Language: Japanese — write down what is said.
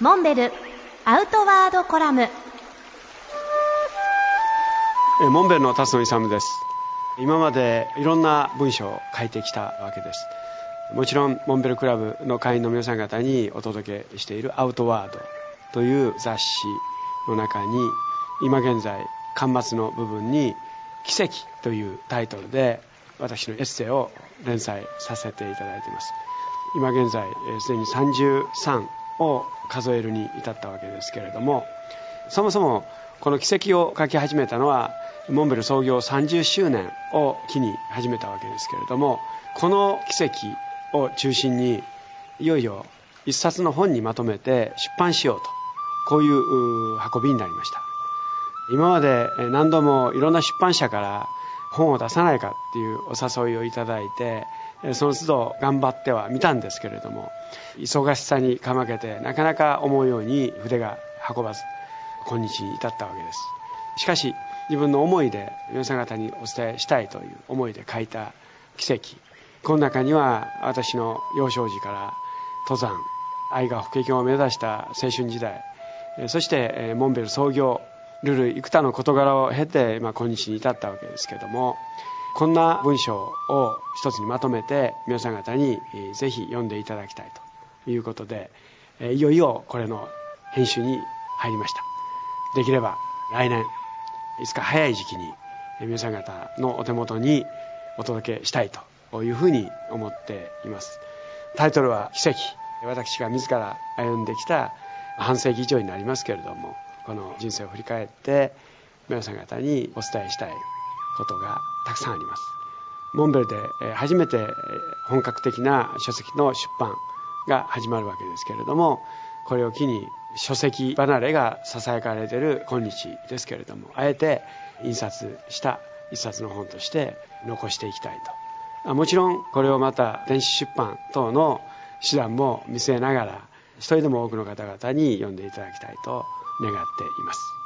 モンベルアウトワードコラム。えモンベルの辰野勇です。今までいろんな文章を書いてきたわけです。もちろんモンベルクラブの会員の皆さん方にお届けしているアウトワードという雑誌の中に今現在巻末の部分に奇跡というタイトルで私のエッセイを連載させていただいています。今現在すでに33を数えるに至ったわけですけれどもそもそもこの奇跡を書き始めたのはモンベル創業30周年を機に始めたわけですけれどもこの奇跡を中心にいよいよ一冊の本にまとめて出版しようとこういう運びになりました。今まで何度もいろんな出版社から本を出さないかっていうお誘いをいただいてその都度頑張ってはみたんですけれども忙しさにかまけてなかなか思うように筆が運ばず今日に至ったわけです。しかし自分の思いで皆さん方にお伝えしたいという思いで書いた奇跡。この中には私の幼少時から登山愛が法華経を目指した青春時代そしてモンベル創業ルル幾多の事柄を経て、まあ、今日に至ったわけですけどもこんな文章を一つにまとめて皆さん方にぜひ読んでいただきたいということでいよいよこれの編集に入りました。できれば来年いつか早い時期に皆さん方のお手元にお届けしたいというふうに思っています。タイトルは奇跡。私が自ら歩んできた半世紀以上になりますけれどもこの人生を振り返って皆さん方にお伝えしたいことがたくさんあります。モンベルで初めて本格的な書籍の出版が始まるわけですけれどもこれを機に書籍離れがささやかれている今日ですけれどもあえて印刷した一冊の本として残していきたいと。もちろんこれをまた電子出版等の手段も見据えながら一人でも多くの方々に読んでいただきたいと願っています。